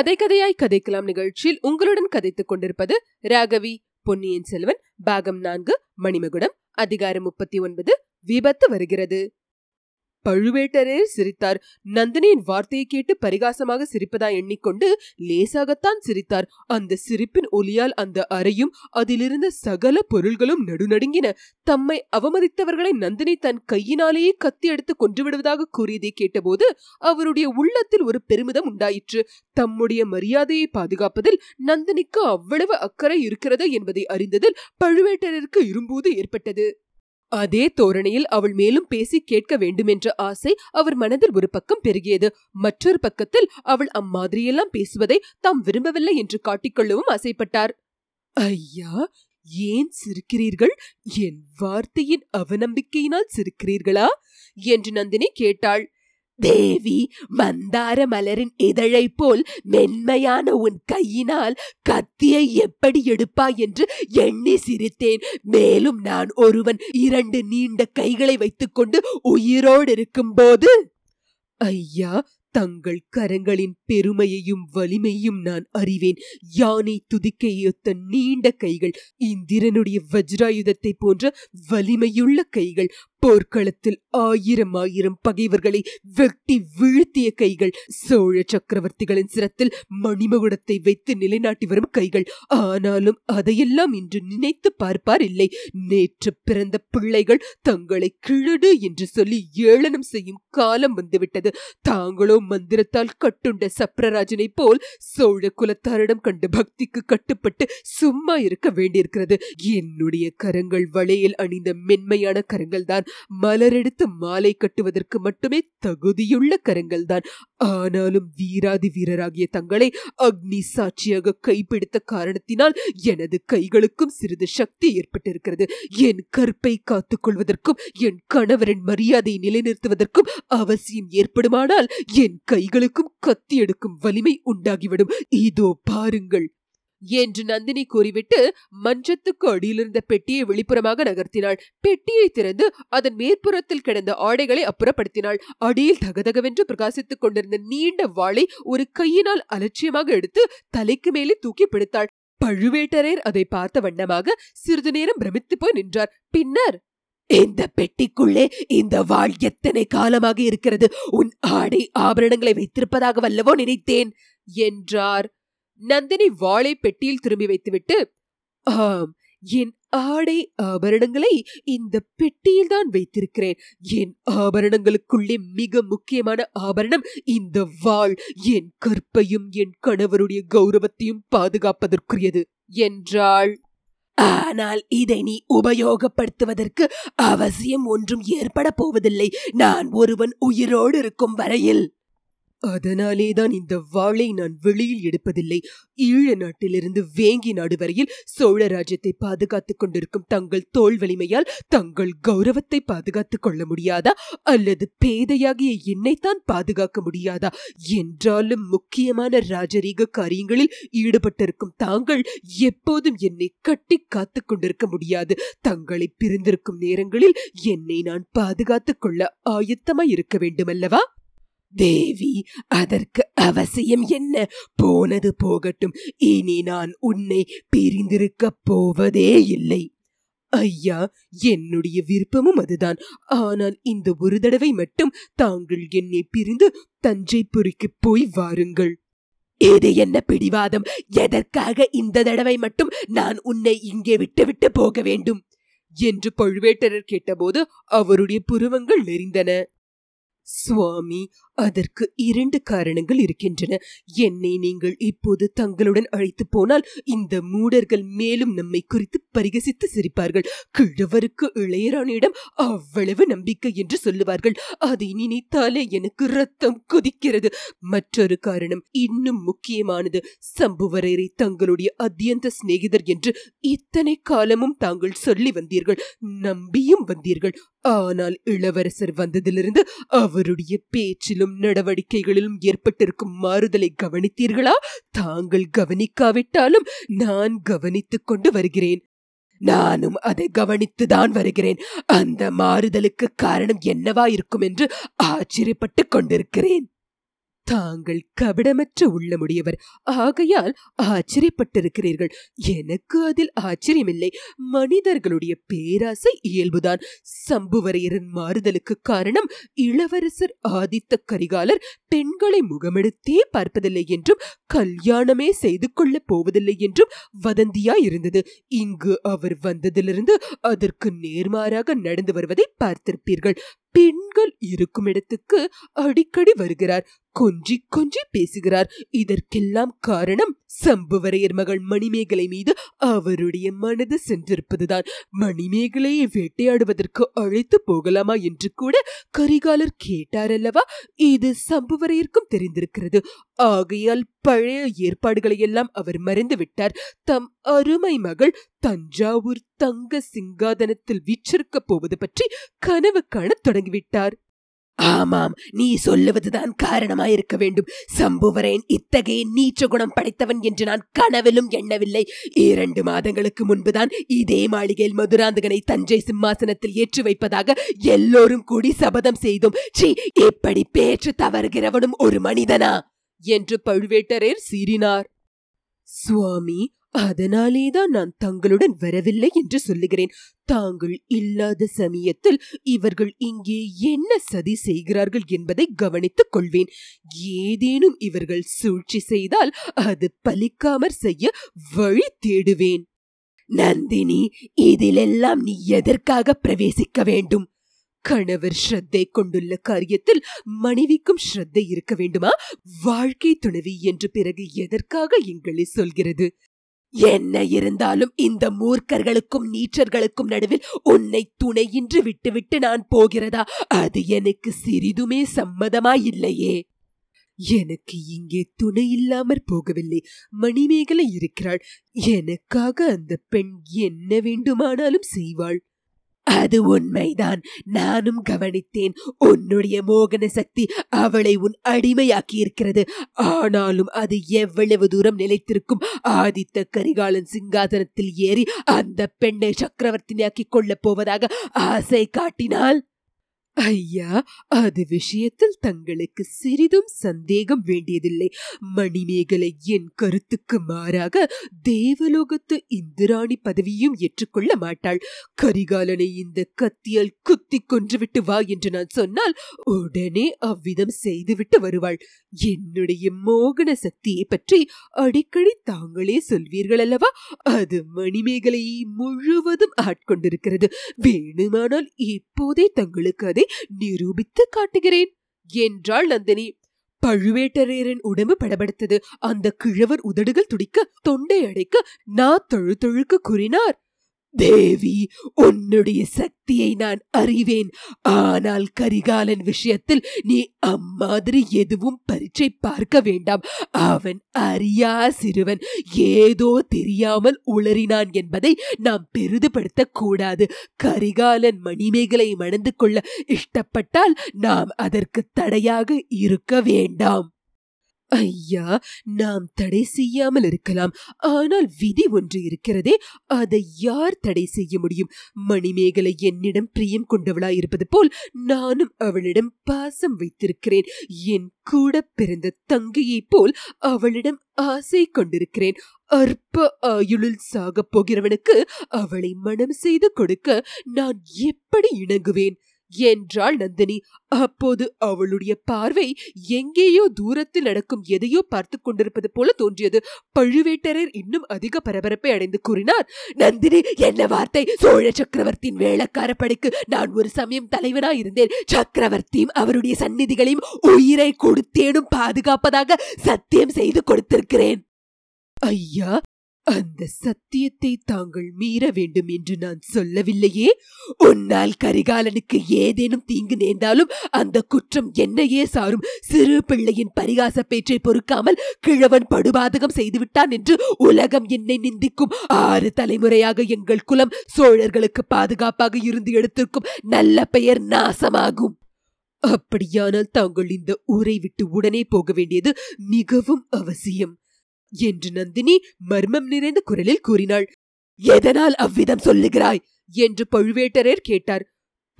கதை கதையாய் கதைக்கலாம் நிகழ்ச்சியில் உங்களுடன் கதைத்துக் கொண்டிருப்பது ராகவி. பொன்னியின் செல்வன். பாகம் நான்கு. மணிமகுடம். அதிகாரம் முப்பத்தி ஒன்பது. விபத்து வருகிறது. பழுவேட்டரையர் சிரித்தார். நந்தினியின் வார்த்தையை கேட்டு பரிகாசமாக சிரிப்பதா எண்ணிக்கொண்டு லேசாகத்தான் சிரித்தார். அந்த சிரிப்பின் ஒலியால் அந்த அறையும் அதிலிருந்த சகல பொருள்களும் நடுநடுங்கின. தம்மை அவமதித்தவர்களை நந்தினி தன் கையினாலேயே கத்தி எடுத்து கொன்றுவிடுவதாக கூறியதை கேட்டபோது அவருடைய உள்ளத்தில் ஒரு பெருமிதம் உண்டாயிற்று. தம்முடைய மரியாதையை பாதுகாப்பதில் நந்தினிக்கு அவ்வளவு அக்கறை இருக்கிறது என்பதை அறிந்ததில் பழுவேட்டரருக்கு இரும்போது ஏற்பட்டது. அதே தோரணையில் அவள் மேலும் பேசி கேட்க வேண்டுமென்ற ஆசை அவர் மனதில் ஒரு பக்கம் பெருகியது. மற்றொரு பக்கத்தில் அவள் அம்மாதிரியெல்லாம் பேசுவதை தாம் விரும்பவில்லை என்று காட்டிக்கொள்ளவும் ஆசைப்பட்டார். ஐயா ஏன் சிரிக்கிறீர்கள்? என் வார்த்தையின் அவநம்பிக்கையினால் சிரிக்கிறீர்களா? என்று நந்தினி கேட்டாள். தேவி மந்தார மலரின் இதழை போல் மென்மையான உன் கையினால் கத்தியை எப்படி எடுப்பாய் என்று எண்ணி சிரித்தேன். மேலும் நான் ஒருவன் இரண்டு நீண்ட கைகளை வைத்துக்கொண்டு உயிரோடு இருக்கும்போது ஐயா தங்கள் கரங்களின் பெருமையையும் வலிமையும் நான் அறிவேன். யானை துதிக்கையொத்த நீண்ட கைகள் இந்திரனுடைய வஜ்ராயுதத்தை போன்ற வலிமையுள்ள கைகள் போர்க்களத்தில் ஆயிரம் ஆயிரம் பகைவர்களை வெட்டி வீழ்த்திய கைகள் சோழ சக்கரவர்த்திகளின் சிரத்தில் மணிமகுடத்தை வைத்து நிலைநாட்டி வரும் கைகள். ஆனாலும் அதையெல்லாம் இன்று நினைத்து பார்ப்பார் இல்லை. நேற்று பிறந்த பிள்ளைகள் தங்களை கிழடு என்று சொல்லி ஏளனம் செய்யும் காலம் வந்துவிட்டது. தாங்களோ மந்திரத்தால் கட்டுண்ட சப்ரராஜனை போல் சோழ குலத்தாரிடம் கண்டு பக்திக்கு கட்டுப்பட்டு சும்மா இருக்க வேண்டியிருக்கிறது. என்னுடைய கரங்கள் வளையல் அணிந்த மென்மையான கரங்கள் தான் மலரெடுத்து மாலை கட்டுவதற்கு மட்டுமே தகுதியுள்ள கரங்கள் தான் ஆனாலும் வீராதி வீரராகிய தங்களை அக்னி சாட்சியாக கைப்பிடித்த காரணத்தினால் எனது கைகளுக்கும் சிறிது சக்தி ஏற்பட்டிருக்கிறது. என் கற்பை காத்துக்கொள்வதற்கும் என் கணவரின் மரியாதையை நிலைநிறுத்துவதற்கும் அவசியம் ஏற்படுமானால் என் கைகளுக்கும் கத்தி எடுக்கும் வலிமை உண்டாகிவிடும். இதோ பாருங்கள். என்று நந்தினி கூறிவிட்டு மஞ்சத்துக்கு அடியிலிருந்த பெட்டியை வெளிப்புறமாக நகர்த்தினாள். பெட்டியை திறந்து அதன் மேற்புறத்தில் கிடந்த ஆடைகளை அப்புறப்படுத்தினாள். அடியில் தகதகவென்று பிரகாசித்துக் கொண்டிருந்த நீண்ட வாளை ஒரு கையினால் அலட்சியமாக எடுத்து தலைக்கு மேலே தூக்கி பிடித்தாள். பழுவேட்டரையர் அதை பார்த்த வண்ணமாக சிறிது நேரம் பிரமித்து போய் நின்றார். பின்னர் இந்த பெட்டிக்குள்ளே இந்த வாழ் எத்தனை காலமாக இருக்கிறது? உன் ஆடை ஆபரணங்களை வைத்திருப்பதாக வல்லவோ நினைத்தேன் என்றார். நந்தினி வாளை பெட்டியில் திரும்பி வைத்துவிட்டு ஆம் என் ஆடை ஆபரணங்களை இந்த பெட்டியில் தான் வைத்திருக்கிறேன். என் ஆபரணங்களுக்குள்ளே மிக முக்கியமான ஆபரணம் இந்த வாள். என் கற்பையும் என் கணவருடைய கௌரவத்தையும் பாதுகாப்பதற்குரியது. என்றாள். ஆனால் இதை நீ உபயோகப்படுத்துவதற்கு அவசியம் ஒன்றும் ஏற்பட போவதில்லை. நான் ஒருவன் உயிரோடு இருக்கும் வரையில். அதனாலேதான் இந்த வாளை நான் வெளியில் எடுப்பதில்லை. ஈழ நாட்டிலிருந்து வேங்கி நாடு வரையில் சோழ ராஜ்யத்தை பாதுகாத்துக் கொண்டிருக்கும் தங்கள் தோல் வலிமையால் தங்கள் கௌரவத்தை பாதுகாத்துக் கொள்ள முடியாதா? அல்லது பேதையாகிய என்னைத்தான் பாதுகாக்க முடியாதா? என்றாலும் முக்கியமான ராஜரீக காரியங்களில் ஈடுபட்டிருக்கும் தாங்கள் எப்போதும் என்னை கட்டி காத்துக் கொண்டிருக்க முடியாது. தங்களை பிரிந்திருக்கும் நேரங்களில் என்னை நான் பாதுகாத்துக் கொள்ள ஆயத்தமாய் இருக்க வேண்டுமல்லவா? தேவி அதற்கு அவசியம் என்ன? போனது போகட்டும். இனி நான் உன்னை பிரிந்திருக்கப் போவதே இல்லை. ஐயா என்னுடைய விருப்பமும் அதுதான். ஆனால் இந்த ஒரு தடவை மட்டும் தாங்கள் என்னை பிரிந்து தஞ்சைபுரிக்கு போய் வாருங்கள். ஏது என்ன பிடிவாதம்? எதற்காக இந்த தடவை மட்டும் நான் உன்னை இங்கே விட்டுவிட்டு போக வேண்டும்? என்று பழுவேட்டரர் கேட்டபோது அவருடைய புருவங்கள் நெறிந்தன சுவாமி அதற்கு இரண்டு காரணங்கள் இருக்கின்றன. என்னை நீங்கள் இப்போது தங்களுடன் அழைத்து போனால் இந்த மூடர்கள் மேலும் நம்மை குறித்து பரிகசித்து சிரிப்பார்கள். கிழவருக்கு இளையராணியிடம் அவ்வளவு நம்பிக்கை என்று சொல்லுவார்கள். அதை நினைத்தாலே எனக்கு ரத்தம் கொதிக்கிறது. மற்றொரு காரணம் இன்னும் முக்கியமானது. சம்புவரையரை தங்களுடைய அத்தியந்த சிநேகிதர் என்று இத்தனை காலமும் தாங்கள் சொல்லி வந்தீர்கள். நம்பியும் வந்தீர்கள். ஆனால் இளவரசர் வந்ததிலிருந்து அவருடைய பேச்சிலும் நடவடிக்கைகளிலும் ஏற்பட்டிருக்கும் மாறுதலை கவனித்தீர்களா? தாங்கள் கவனிக்காவிட்டாலும் நான் கவனித்துக் கொண்டு வருகிறேன். நானும் அதை கவனித்துதான் வருகிறேன். அந்த மாறுதலுக்கு காரணம் என்னவா இருக்கும் என்று ஆச்சரியப்பட்டுக் கொண்டிருக்கிறேன். தாங்கள் கபடமற்ற உள்ளமுடையவர். ஆகையால் ஆச்சரியப்பட்டிருக்கிறீர்கள். எனக்கு அதில் ஆச்சரியமில்லை. மனிதர்களுடைய பேராசை இயல்புதான். சம்புவரையரின் மாறுதலுக்கு காரணம் இளவரசர் ஆதித்த கரிகாலர். பெண்களை முகமெடுத்தே பார்ப்பதில்லை என்றும் கல்யாணமே செய்து கொள்ளப் போவதில்லை என்றும் வதந்தியாய் இருந்தது. இங்கு அவர் வந்ததிலிருந்து அதற்கு நேர்மாறாக நடந்து வருவதை பார்த்திருப்பீர்கள். பெண்கள் இருக்கும் இடத்துக்கு அடிக்கடி வருகிறார். கொஞ்சி கொஞ்சி பேசுகிறார். இதற்கெல்லாம் காரணம் சம்புவரையர் மகள் மணிமேகலை மீது அவருடைய மனது சென்றிருப்பதுதான். மணிமேகலையை வேட்டையாடுவதற்கு அழைத்து போகலாமா என்று கூட கரிகாலர் கேட்டாரல்லவா? இது சம்புவரையருக்கும் தெரிந்திருக்கிறது. ஆகையால் பழைய ஏற்பாடுகளை எல்லாம் அவர் மறைந்து விட்டார் தம் அருமை மகள் தஞ்சாவூர் தங்க சிங்காதனத்தில் வீச்சிருக்கப் போவது பற்றி கனவு காணத் தொடங்கிவிட்டார். ஆமாம் நீ சொல்லுவதுதான் காரணமாயிருக்க வேண்டும். சம்புவரேன் இத்தகைய நீச்ச குணம் படைத்தவன் என்று நான் கனவிலும் எண்ணவில்லை. இரண்டு மாதங்களுக்கு முன்புதான் இதே மாளிகையில் மதுராந்தகனை தஞ்சை சிம்மாசனத்தில் ஏற்றி வைப்பதாக எல்லோரும் கூடி சபதம் செய்தோம். சி இப்படி பேச்சு தவறுகிறவனும் ஒரு மனிதனா? என்று பழுவேட்டரையர் சீறினார். சுவாமி அதனாலேதான் நான் தங்களுடன் வரவில்லை என்று சொல்லுகிறேன். தாங்கள் இல்லாத சமயத்தில் இவர்கள் இங்கே என்ன சதி செய்கிறார்கள் என்பதை கவனித்துக் கொள்வேன். ஏதேனும் இவர்கள் சூழ்ச்சி செய்தால் அது பலிக்காமற் செய்ய வழி தேடுவேன். நந்தினி இதிலெல்லாம் நீ எதற்காக பிரவேசிக்க வேண்டும்? கணவர் ஸ்ரத்தை கொண்டுள்ள காரியத்தில் மனைவிக்கும் ஸ்ரத்தை இருக்க வேண்டுமா? வாழ்க்கை துணவி என்று பிறகு எதற்காக எங்களை சொல்கிறது? என்ன இருந்தாலும் இந்த மூர்க்கர்களுக்கும் நீச்சர்களுக்கும் நடுவில் உன்னை துணையின்றி விட்டுவிட்டு நான் போகிறதா? அது எனக்கு சிறிதுமே சம்மதமாயில்லையே. எனக்கு இங்கே துணை இல்லாமற் போகவில்லை. மணிமேகலை இருக்கிறாள். எனக்காக அந்த பெண் என்ன வேண்டுமானாலும் செய்வாள். அது உண்மைதான். நானும் கவனித்தேன். உன்னுடைய மோகன சக்தி அவளை உன் அடிமையாக்கி இருக்கிறது ஆனாலும் அது எவ்வளவு தூரம் நிலைத்திருக்கும். ஆதித்த கரிகாலன் சிங்காதனத்தில் ஏறி அந்த பெண்ணை சக்கரவர்த்தினியாக்கிக் கொள்ளப் போவதாக ஆசை காட்டினால் ஐயா அது விஷயத்தில் தங்களுக்கு சிறிதும் சந்தேகம் வேண்டியதில்லை. மணிமேகலை என் கருத்துக்கு மாறாக தேவலோகத்து இந்திராணி பதவியும் ஏற்றுக்கொள்ள மாட்டாள். கரிகாலனை இந்த கத்தியால் குத்தி கொன்றுவிட்டு வா என்று நான் சொன்னால் உடனே அவ்விதம் செய்துவிட்டு வருவாள். என்னுடைய மோகன சக்தியை பற்றி அடிக்கடி தாங்களே சொல்வீர்கள் அல்லவா அது மணிமேகலையை முழுவதும் ஆட்கொண்டிருக்கிறது. வேணுமானால் இப்போதே தங்களுக்கு அதை நிரூபித்து காட்டுகிறேன் என்றாள் நந்தினி. பழுவேட்டரையரின் உடம்பு படபடுத்தது. அந்த கிழவர் உதடுகள் துடிக்க தொண்டை அடைக்க நா தொழு தொழுக்கு கூறினார். தேவி உன்னுடைய சக்தியை நான் அறிவேன். ஆனால் கரிகாலன் விஷயத்தில் நீ அம்மாதிரி எதுவும் பரீட்சை பார்க்க வேண்டாம். அவன் அறியா சிறுவன். ஏதோ தெரியாமல் உளறினான் என்பதை நாம் பெரிதுபடுத்த கூடாது. கரிகாலன் மணிமேகலை மணந்து கொள்ள இஷ்டப்பட்டால் நாம் அதற்கு தடையாக இருக்க வேண்டாம். ஐயா நாம் தடை செய்யாமல் இருக்கலாம். ஆனால் விதி ஒன்று இருக்கிறதே அதை யார் தடை செய்ய முடியும்? மணிமேகலை என்னிடம் பிரியம் கொண்டவளாய் இருப்பது போல் நானும் அவளிடம் பாசம் வைத்திருக்கிறேன். என் கூட பிறந்த தங்கையைப் போல் அவளிடம் ஆசை கொண்டிருக்கிறேன். அற்ப ஆயுளில் சாகப் போகிறவனுக்கு அவளை மனம் செய்து கொடுக்க நான் எப்படி இணங்குவேன்? என்றாள் நந்தினி. அப்போது அவளுடைய பார்வை எங்கேயோ தூரத்தில் நடக்கும் எதையோ பார்த்து கொண்டிருப்பது போல தோன்றியது. பழுவேட்டரர் இன்னும் அதிக பரபரப்பை அடைந்து கூறினார் நந்தினி என்ன வார்த்தை? சோழ சக்கரவர்த்தியின் வேளக்கார படைக்கு நான் ஒரு சமயம் தலைவனாய் இருந்தேன் சக்கரவர்த்தியும் அவருடைய சந்நிதிகளையும் உயிரை கொடுத்தேனும் பாதுகாப்பதாக சத்தியம் செய்து கொடுத்திருக்கிறேன். ஐயா அந்த சத்தியத்தை தாங்கள் மீற வேண்டும் என்று நான் சொல்லவில்லையே. உன்னால் கரிகாலனுக்கு ஏதேனும் தீங்கு நேர்ந்தாலும் அந்த குற்றம் என்னையே சாரும். சிறு பிள்ளையின் பரிகாச பேச்சை பொறுக்காமல் கிழவன் படுபாதகம் செய்துவிட்டான் என்று உலகம் என்னை நிந்திக்கும். ஆறு தலைமுறையாக எங்கள் குலம் சோழர்களுக்கு பாதுகாப்பாக இருந்து எடுத்திருக்கும். நல்ல பெயர் நாசமாகும். அப்படியானால் தாங்கள் இந்த ஊரை விட்டு உடனே போக வேண்டியது மிகவும் அவசியம். என்று நந்தினி மர்மம் நிறைந்த குரலில் கூறினாள். எதனால் அவ்விதம் சொல்லுகிறாய்? என்று பழுவேட்டரையர் கேட்டார்.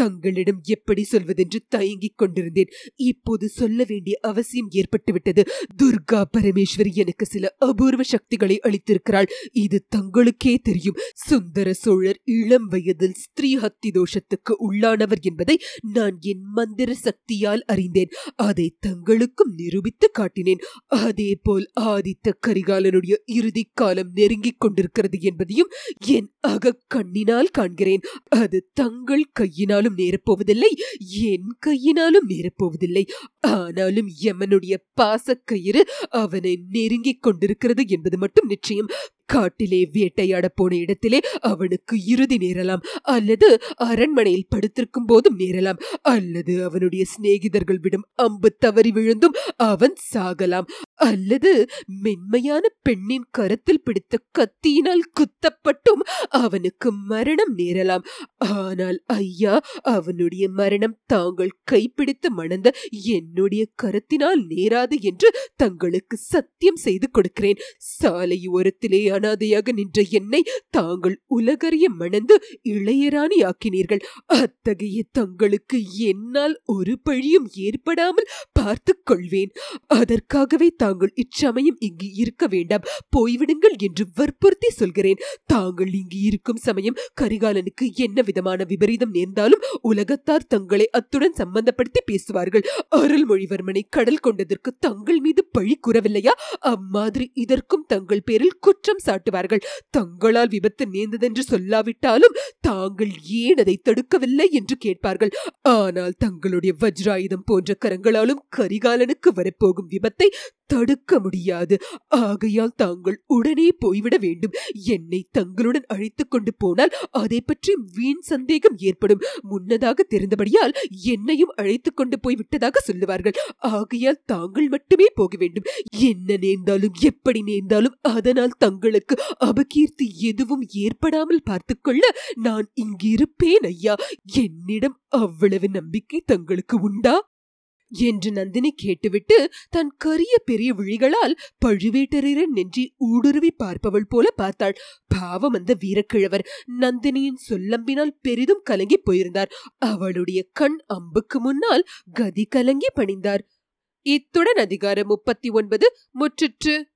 தங்களிடம் எப்படி சொல்வதென்று தயங்கிக் கொண்டிருந்தேன். இப்போது சொல்ல வேண்டிய அவசியம் ஏற்பட்டுவிட்டது. துர்கா பரமேஸ்வரி எனக்கு சில அபூர்வ சக்திகளை அளித்திருக்கிறாள். இது தங்களுக்கே தெரியும். சுந்தர சோழர் இளம் வயதில் ஸ்திரீ ஹத்தி தோஷத்துக்கு உள்ளானவர் என்பதை நான் என் மந்திர சக்தியால் அறிந்தேன். அதை தங்களுக்கும் நிரூபித்து காட்டினேன். அதே போல் ஆதித்த கரிகாலனுடைய இறுதி காலம் நெருங்கிக் கொண்டிருக்கிறது என்பதையும் என் அகக்கண்ணினால் காண்கிறேன். அது தங்கள் கையினாலும் நேரப்போவதில்லை. என் கையினாலும் நேரப்போவதில்லை. ஆனாலும் யமனுடைய பாசக்கயிறு அவனை நெருங்கிக் கொண்டிருக்கிறது என்பது மட்டும் நிச்சயம். காட்டிலே வேட்டையாட போன இடத்திலே அவனுக்கு இறுதி நேரலாம் அல்லது அரண்மனையில் படுத்திருக்கும் போதும் நேரலாம் அல்லது அவனுடைய சிநேகிதர்கள் விடும் அம்பு தவறி விழுந்தும் அவன் சாகலாம் அல்லது மென்மையான பெண்ணின் கரத்தில் பிடித்த கத்தியினால் குத்தப்பட்டும் அவனுக்கு மரணம் நேரலாம். ஆனால் ஐயா அவனுடைய மரணம் தாங்கள் கைப்பிடித்து மணந்த என்னுடைய கரத்தினால் நேராது என்று தங்களுக்கு சத்தியம் செய்து கொடுக்கிறேன். சாலை ஓரத்திலே அனாதையாக நின்ற என்னை தாங்கள் உலகறிய மணந்து இளையராணி ஆக்கினீர்கள் அத்தகைய தங்களுக்கு என்னால் ஒரு பழியும் ஏற்படாமல் பார்த்துக் கொள்வேன். அதற்காகவே தாங்கள் இச்சமயம் இங்கு இருக்க வேண்டாம். போய்விடுங்கள் என்று வற்புறுத்தி சொல்கிறேன். தாங்கள் இங்கு இருக்கும் சமயம் கரிகாலனுக்கு என்ன விதமான விபரீதம் நேர்ந்தாலும் உலகத்தார் தங்களை அத்துடன் சம்பந்தப்படுத்தி பேசுவார்கள். அருள்மொழிவர்மனை கடல் கொண்டதற்கு தங்கள் மீது பழி கூறவில்லையா? அம்மாதிரி இதற்கும் தங்கள் பேரில் குற்றம் சாட்டுவார்கள். தங்களால் விபத்து நேர்ந்ததென்று சொல்லாவிட்டாலும் தாங்கள் ஏன் அதை தடுக்கவில்லை என்று கேட்பார்கள். ஆனால் தங்களுடைய வஜ்ராயுதம் போன்ற கரங்களாலும் கரிகாலனுக்கு வரப்போகும் விபத்தை தடுக்க முடியாது. ஆகையால் தாங்கள் உடனே போய்விட வேண்டும். என்னை தங்களுடன் அழைத்துக் கொண்டு போனால் அதை பற்றி வீண் சந்தேகம் ஏற்படும். முன்னதாக தெரிந்தபடியால் என்னையும் அழைத்துக் கொண்டு போய் விட்டதாக சொல்லுவார்கள். ஆகையால் தாங்கள் மட்டுமே போக வேண்டும். என்ன நேர்ந்தாலும் எப்படி நேர்ந்தாலும் அதனால் தங்களுக்கு அபகீர்த்தி எதுவும் ஏற்படாமல் பார்த்துக்கொள்ள நான் இங்கிருப்பேன் ஐயா. என்னிடம் அவ்வளவு நம்பிக்கை தங்களுக்கு உண்டா? என்று நந்தினி கேட்டுவிட்டு தன் கரிய பெரிய விழிகளால் பழுவேட்டரரின் நெஞ்சி ஊடுருவி பார்ப்பவள் போல பார்த்தாள். பாவம் அந்த வீரக்கிழவர். நந்தினியின் சொல்லம்பினால் பெரிதும் கலங்கி போயிருந்தார். அவளுடைய கண் அம்புக்கு முன்னால் கதி கலங்கி பணிந்தார். இத்துடன் அதிகாரம் முப்பத்தி ஒன்பது முற்றிற்று.